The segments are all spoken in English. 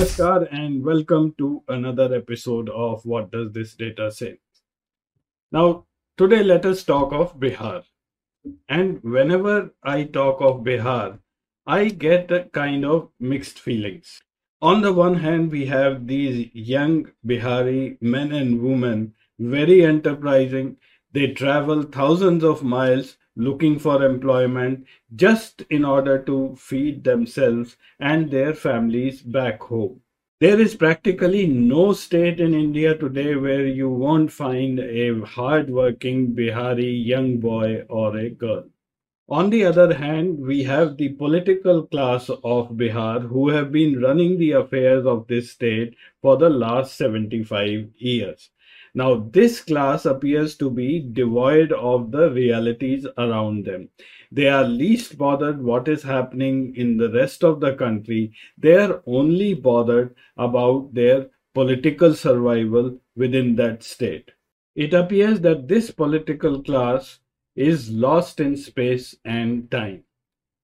Namaskar and welcome to another episode of What Does This Data Say? Now, today let us talk of Bihar. And whenever I talk of Bihar, I get a kind of mixed feelings. On the one hand, we have these young Bihari men and women, very enterprising. They travel thousands of miles looking for employment just in order to feed themselves and their families back home. There is practically no state in India today where you won't find a hard-working Bihari young boy or a girl. On the other hand, we have the political class of Bihar who have been running the affairs of this state for the last 75 years. Now, this class appears to be devoid of the realities around them. They are least bothered what is happening in the rest of the country. They are only bothered about their political survival within that state. It appears that this political class is lost in space and time.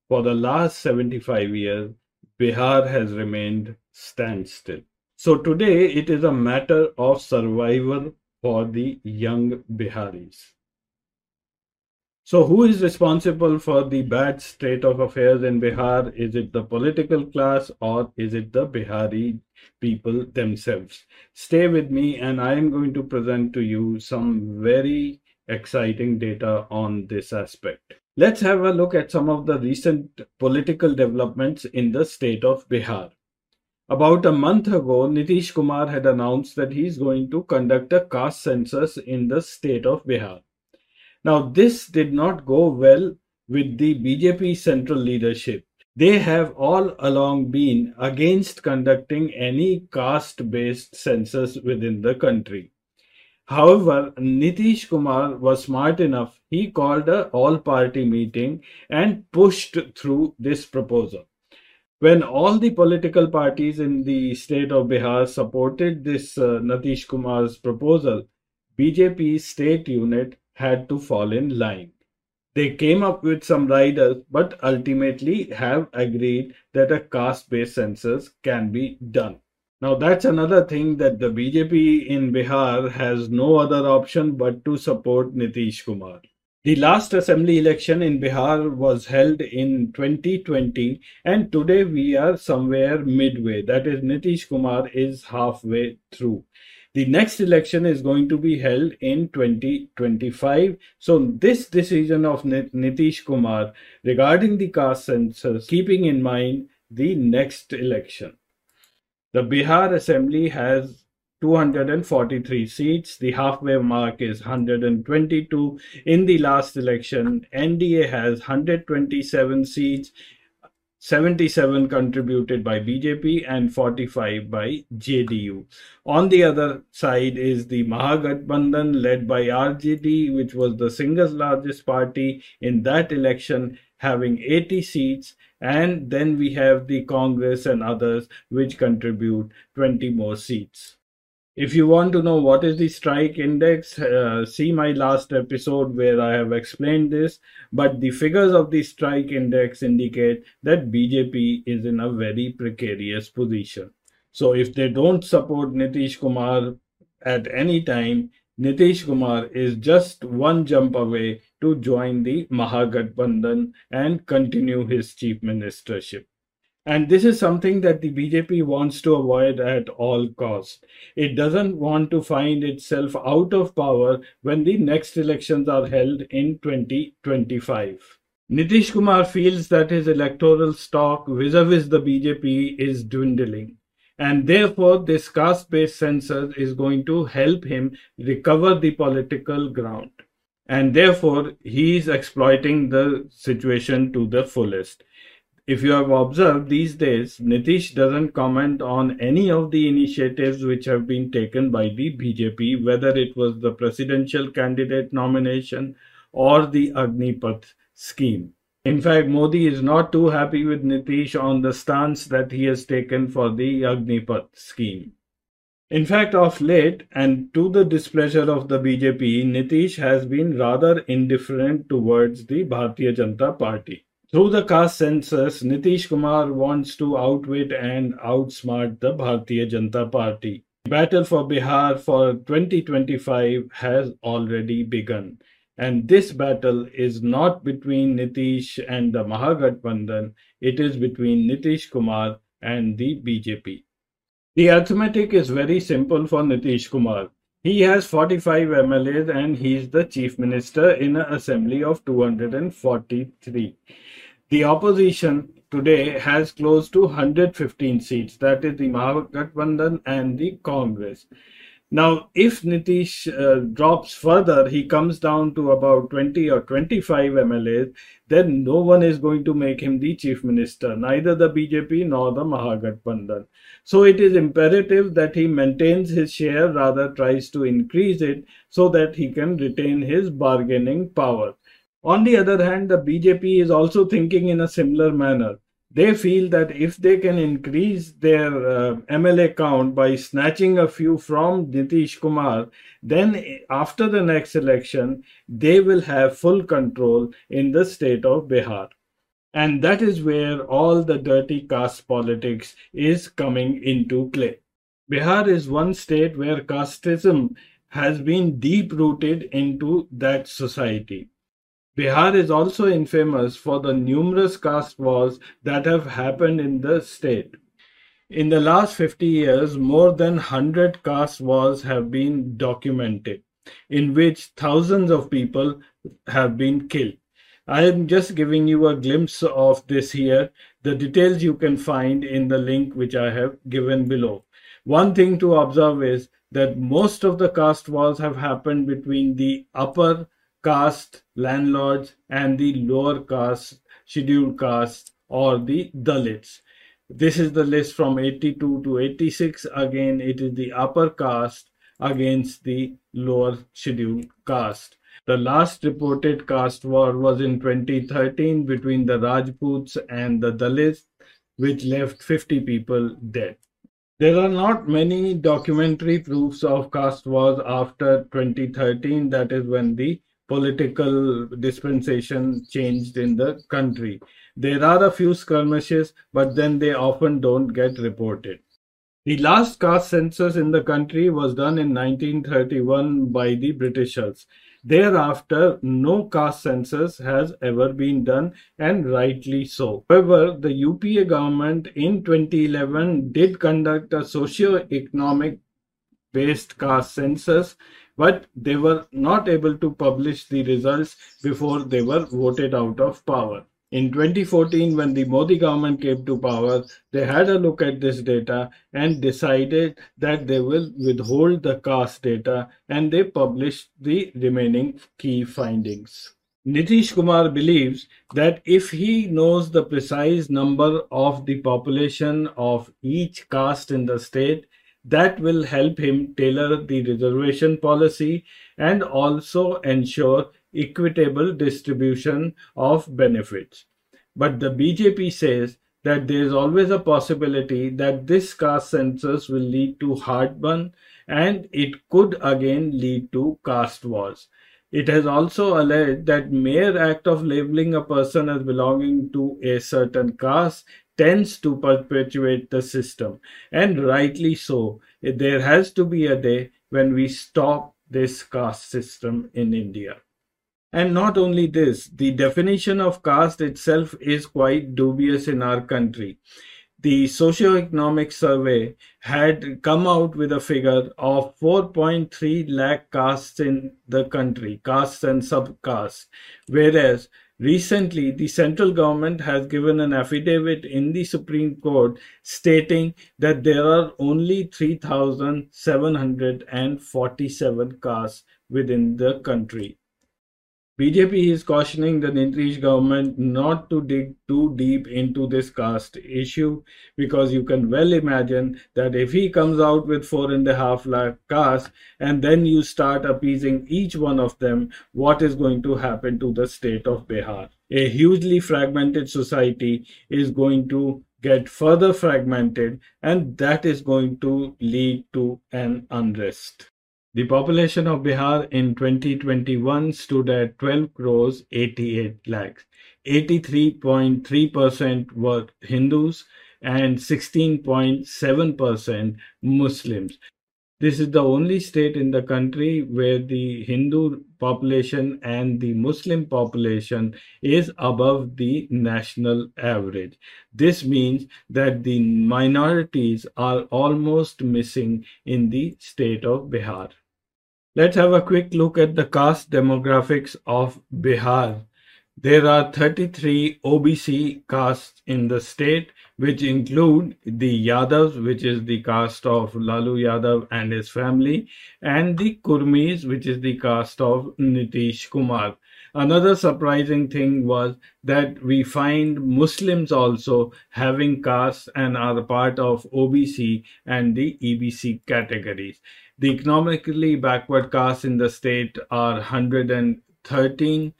For the last 75 years, Bihar has remained standstill. So today it is a matter of survival for the young Biharis. So who is responsible for the bad state of affairs in Bihar? Is it the political class or is it the Bihari people themselves? Stay with me and I am going to present to you some very exciting data on this aspect. Let's have a look at some of the recent political developments in the state of Bihar. About a month ago, Nitish Kumar had announced that he is going to conduct a caste census in the state of Bihar. Now, this did not go well with the BJP central leadership. They have all along been against conducting any caste based census within the country. However, Nitish Kumar was smart enough. He called a all party meeting and pushed through this proposal. When all the political parties in the state of Bihar supported this uh, Nitish Kumar's proposal, BJP's state unit had to fall in line. They came up with some riders, but ultimately have agreed that a caste based census can be done. Now that's another thing that the BJP in Bihar has no other option but to support Nitish Kumar. The last assembly election in Bihar was held in 2020 and today we are somewhere midway. That is Nitish Kumar is halfway through. The next election is going to be held in 2025. So this decision of Nitish Kumar regarding the caste census, keeping in mind the next election. The Bihar Assembly has 243 seats. The halfway mark is 122. In the last election, NDA has 127 seats, 77 contributed by BJP and 45 by JDU. On the other side is the Mahagathbandhan led by RJD, which was the single largest party in that election, having 80 seats and then we have the Congress and others which contribute 20 more seats. If you want to know what is the strike index, uh, see my last episode where I have explained this. But the figures of the strike index indicate that BJP is in a very precarious position. So if they don't support Nitish Kumar at any time, Nitish Kumar is just one jump away to join the Mahagathbandhan and continue his chief ministership. And this is something that the BJP wants to avoid at all costs. It doesn't want to find itself out of power when the next elections are held in 2025. Nitish Kumar feels that his electoral stock vis-a-vis the BJP is dwindling and therefore this caste-based census is going to help him recover the political ground and therefore he is exploiting the situation to the fullest if you have observed these days nitish doesn't comment on any of the initiatives which have been taken by the bjp whether it was the presidential candidate nomination or the agnipath scheme in fact, Modi is not too happy with Nitish on the stance that he has taken for the Agnipath scheme. In fact, of late, and to the displeasure of the BJP, Nitish has been rather indifferent towards the Bharatiya Janata Party. Through the caste census, Nitish Kumar wants to outwit and outsmart the Bharatiya Janata Party. The battle for Bihar for 2025 has already begun. And this battle is not between Nitish and the Mahagathbandhan, it is between Nitish Kumar and the BJP. The arithmetic is very simple for Nitish Kumar. He has 45 MLAs and he is the chief minister in an assembly of 243. The opposition today has close to 115 seats, that is the Mahagathbandhan and the Congress. Now, if Nitish uh, drops further, he comes down to about 20 or 25 MLAs, then no one is going to make him the chief minister, neither the BJP nor the Mahagathbandhan. So it is imperative that he maintains his share, rather tries to increase it so that he can retain his bargaining power. On the other hand, the BJP is also thinking in a similar manner they feel that if they can increase their uh, MLA count by snatching a few from Nitish Kumar, then after the next election, they will have full control in the state of Bihar. And that is where all the dirty caste politics is coming into play. Bihar is one state where casteism has been deep rooted into that society. Bihar is also infamous for the numerous caste wars that have happened in the state. In the last 50 years, more than 100 caste wars have been documented, in which thousands of people have been killed. I am just giving you a glimpse of this here. The details you can find in the link which I have given below. One thing to observe is that most of the caste wars have happened between the upper caste landlords and the lower caste scheduled caste or the Dalits. This is the list from 82 to 86. Again, it is the upper caste against the lower scheduled caste. The last reported caste war was in 2013 between the Rajputs and the Dalits, which left 50 people dead. There are not many documentary proofs of caste wars after 2013, that is when the political dispensation changed in the country. There are a few skirmishes, but then they often don't get reported. The last caste census in the country was done in 1931 by the Britishers. Thereafter, no caste census has ever been done, and rightly so. However, the UPA government in 2011 did conduct a socio-economic based caste census but they were not able to publish the results before they were voted out of power. In 2014, when the Modi government came to power, they had a look at this data and decided that they will withhold the caste data and they published the remaining key findings. Nitish Kumar believes that if he knows the precise number of the population of each caste in the state, that will help him tailor the reservation policy and also ensure equitable distribution of benefits. But the BJP says that there is always a possibility that this caste census will lead to heartburn and it could again lead to caste wars. It has also alleged that mere act of labeling a person as belonging to a certain caste tends to perpetuate the system. And rightly so. There has to be a day when we stop this caste system in India. And not only this, the definition of caste itself is quite dubious in our country. The socio-economic survey had come out with a figure of 4.3 lakh castes in the country, castes and subcastes, whereas Recently, the central government has given an affidavit in the Supreme Court stating that there are only 3,747 castes within the country. BJP is cautioning the Nitish government not to dig too deep into this caste issue because you can well imagine that if he comes out with four and a half lakh castes and then you start appeasing each one of them, what is going to happen to the state of Bihar? A hugely fragmented society is going to get further fragmented and that is going to lead to an unrest. The population of Bihar in 2021 stood at 12 crores 88 lakhs. 83.3% were Hindus and 16.7% Muslims. This is the only state in the country where the Hindu population and the Muslim population is above the national average. This means that the minorities are almost missing in the state of Bihar. Let's have a quick look at the caste demographics of Bihar. There are 33 OBC castes in the state which include the Yadavs, which is the caste of Lalu Yadav and his family, and the Kurmis, which is the caste of Nitish Kumar. Another surprising thing was that we find Muslims also having castes and are part of OBC and the EBC categories. The economically backward castes in the state are 113.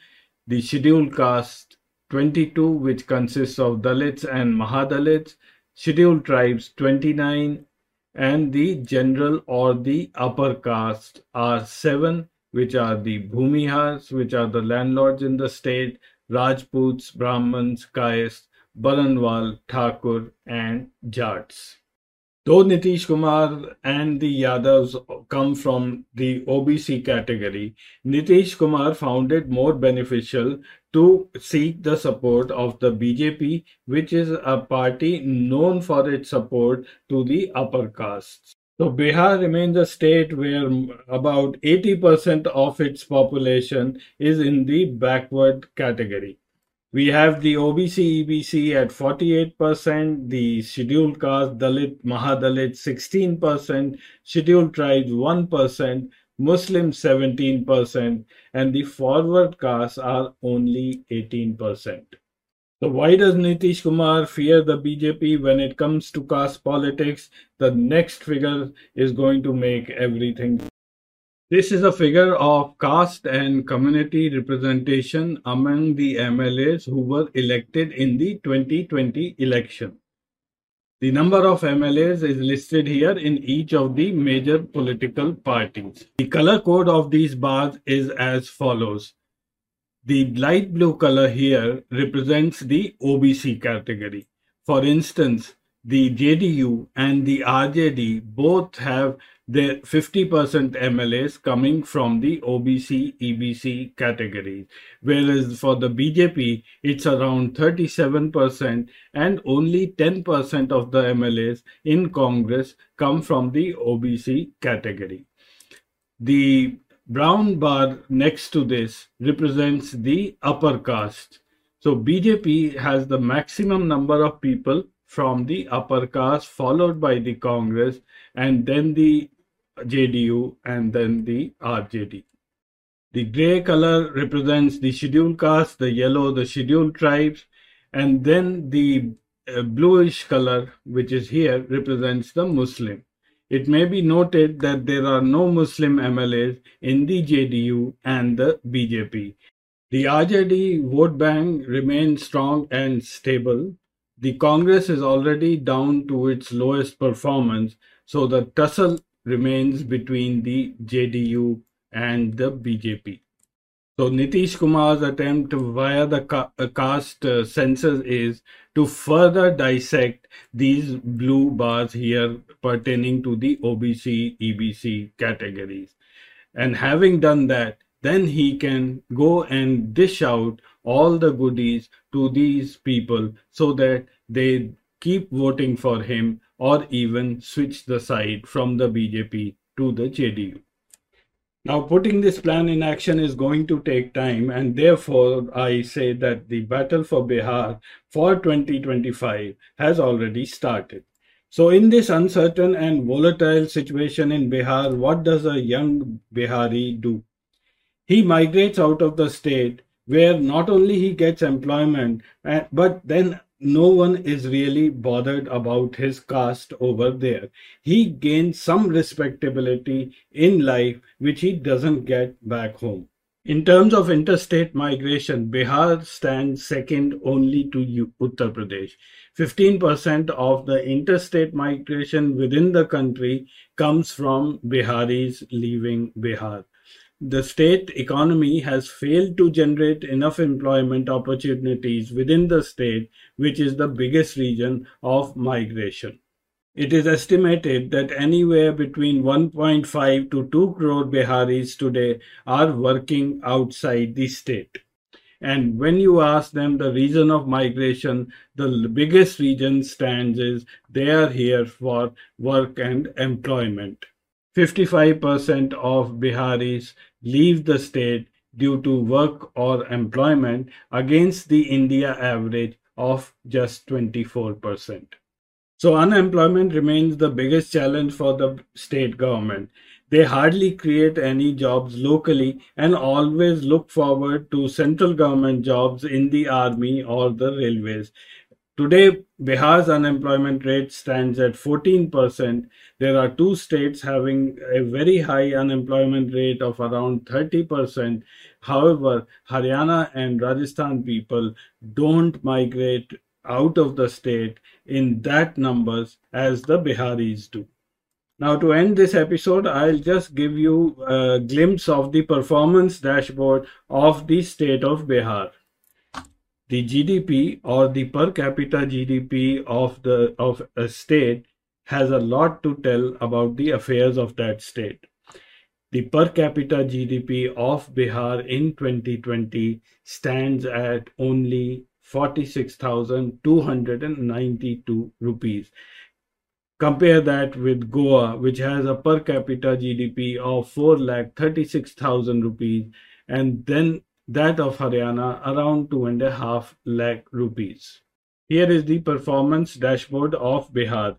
The scheduled caste 22 which consists of Dalits and Mahadalits, scheduled tribes 29 and the general or the upper caste are 7 which are the Bhumihars which are the landlords in the state, Rajputs, Brahmins, Kayas, Baranwal, Thakur and Jats. Though Nitish Kumar and the Yadavs come from the OBC category, Nitish Kumar found it more beneficial to seek the support of the BJP, which is a party known for its support to the upper castes. So Bihar remains a state where about 80% of its population is in the backward category. We have the OBC EBC at 48%, the scheduled caste Dalit Mahadalit 16%, scheduled tribes 1%, Muslims 17%, and the forward castes are only 18%. So why does Nitish Kumar fear the BJP when it comes to caste politics? The next figure is going to make everything this is a figure of caste and community representation among the MLAs who were elected in the 2020 election. The number of MLAs is listed here in each of the major political parties. The color code of these bars is as follows. The light blue color here represents the OBC category. For instance, the JDU and the RJD both have the 50% MLAs coming from the OBC, EBC categories, whereas for the BJP, it's around 37% and only 10% of the MLAs in Congress come from the OBC category. The brown bar next to this represents the upper caste. So BJP has the maximum number of people from the upper caste, followed by the Congress, and then the JDU and then the RJD. The gray color represents the scheduled caste, the yellow the scheduled tribes, and then the uh, bluish color, which is here, represents the Muslim. It may be noted that there are no Muslim MLAs in the JDU and the BJP. The RJD vote bank remains strong and stable. The Congress is already down to its lowest performance, so the tussle remains between the JDU and the BJP. So Nitish Kumar's attempt via the uh, caste uh, census is to further dissect these blue bars here pertaining to the OBC, EBC categories. And having done that, then he can go and dish out all the goodies to these people so that they keep voting for him or even switch the side from the BJP to the JDU. Now, putting this plan in action is going to take time, and therefore, I say that the battle for Bihar for 2025 has already started. So, in this uncertain and volatile situation in Bihar, what does a young Bihari do? He migrates out of the state where not only he gets employment, but then no one is really bothered about his caste over there. He gains some respectability in life which he doesn't get back home. In terms of interstate migration, Bihar stands second only to Uttar Pradesh. 15% of the interstate migration within the country comes from Biharis leaving Bihar. The state economy has failed to generate enough employment opportunities within the state, which is the biggest region of migration. It is estimated that anywhere between 1.5 to 2 crore Biharis today are working outside the state. And when you ask them the reason of migration, the biggest reason stands is they are here for work and employment. 55% of Biharis leave the state due to work or employment against the India average of just 24%. So unemployment remains the biggest challenge for the state government. They hardly create any jobs locally and always look forward to central government jobs in the army or the railways. Today, Bihar's unemployment rate stands at 14%. There are two states having a very high unemployment rate of around 30%. However, Haryana and Rajasthan people don't migrate out of the state in that numbers as the Biharis do. Now, to end this episode, I'll just give you a glimpse of the performance dashboard of the state of Bihar. The GDP or the per capita GDP of the of a state has a lot to tell about the affairs of that state. The per capita GDP of Bihar in 2020 stands at only 46,292 rupees. Compare that with Goa, which has a per capita GDP of 4 lakh 36,000 rupees, and then that of Haryana around 2.5 lakh rupees. Here is the performance dashboard of Bihar.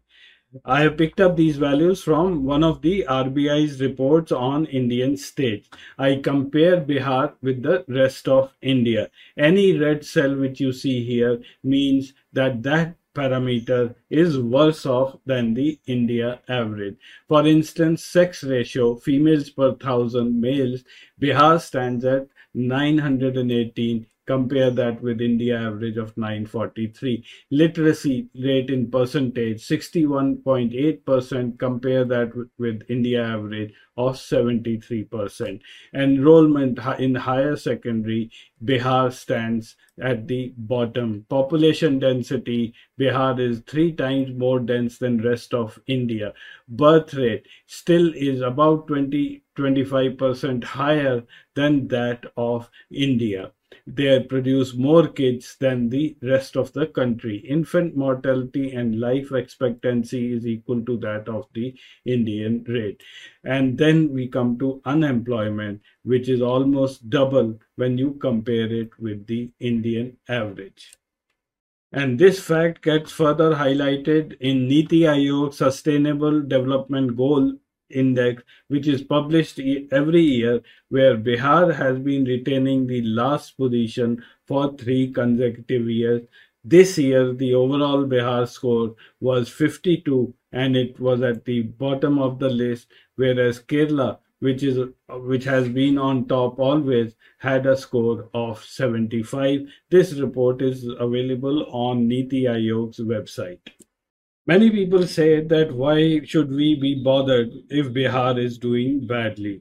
I have picked up these values from one of the RBI's reports on Indian states. I compare Bihar with the rest of India. Any red cell which you see here means that that parameter is worse off than the India average. For instance, sex ratio, females per thousand males, Bihar stands at 918 Compare that with India average of 943. Literacy rate in percentage 61.8%. Compare that with India average of 73%. Enrollment in higher secondary, Bihar stands at the bottom. Population density, Bihar is three times more dense than rest of India. Birth rate still is about 20 25% higher than that of India they produce more kids than the rest of the country. Infant mortality and life expectancy is equal to that of the Indian rate. And then we come to unemployment, which is almost double when you compare it with the Indian average. And this fact gets further highlighted in Niti Aayog Sustainable Development Goal index which is published every year where Bihar has been retaining the last position for three consecutive years. This year the overall Bihar score was 52 and it was at the bottom of the list whereas Kerala which is which has been on top always had a score of 75 this report is available on niti aayog's website Many people say that why should we be bothered if Bihar is doing badly?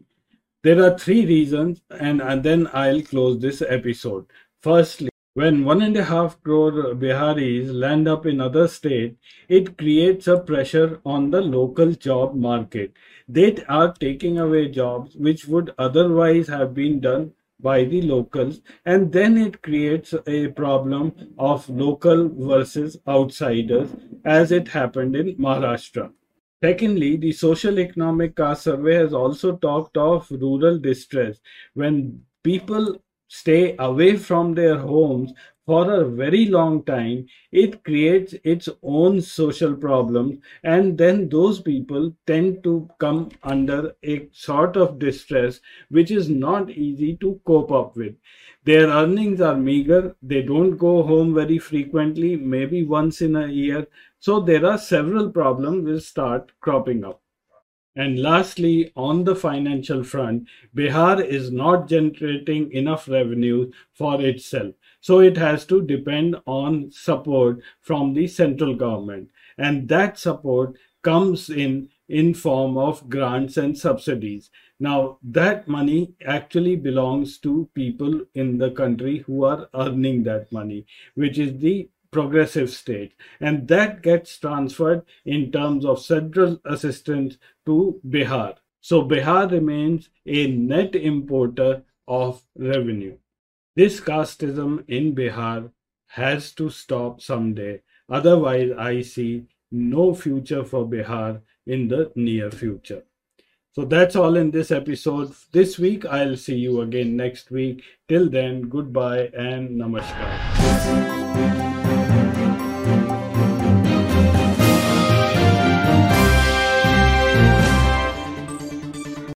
There are three reasons, and, and then I'll close this episode. Firstly, when one and a half crore Biharis land up in other states, it creates a pressure on the local job market. They are taking away jobs which would otherwise have been done by the locals and then it creates a problem of local versus outsiders as it happened in Maharashtra. Secondly, the social economic caste survey has also talked of rural distress. When people stay away from their homes for a very long time, it creates its own social problems, and then those people tend to come under a sort of distress which is not easy to cope up with. Their earnings are meager, they don't go home very frequently, maybe once in a year, so there are several problems will start cropping up. And lastly, on the financial front, Bihar is not generating enough revenue for itself. So it has to depend on support from the central government. And that support comes in in form of grants and subsidies. Now, that money actually belongs to people in the country who are earning that money, which is the progressive state. And that gets transferred in terms of central assistance to Bihar. So Bihar remains a net importer of revenue. This casteism in Bihar has to stop someday. Otherwise, I see no future for Bihar in the near future. So that's all in this episode this week. I'll see you again next week. Till then, goodbye and namaskar.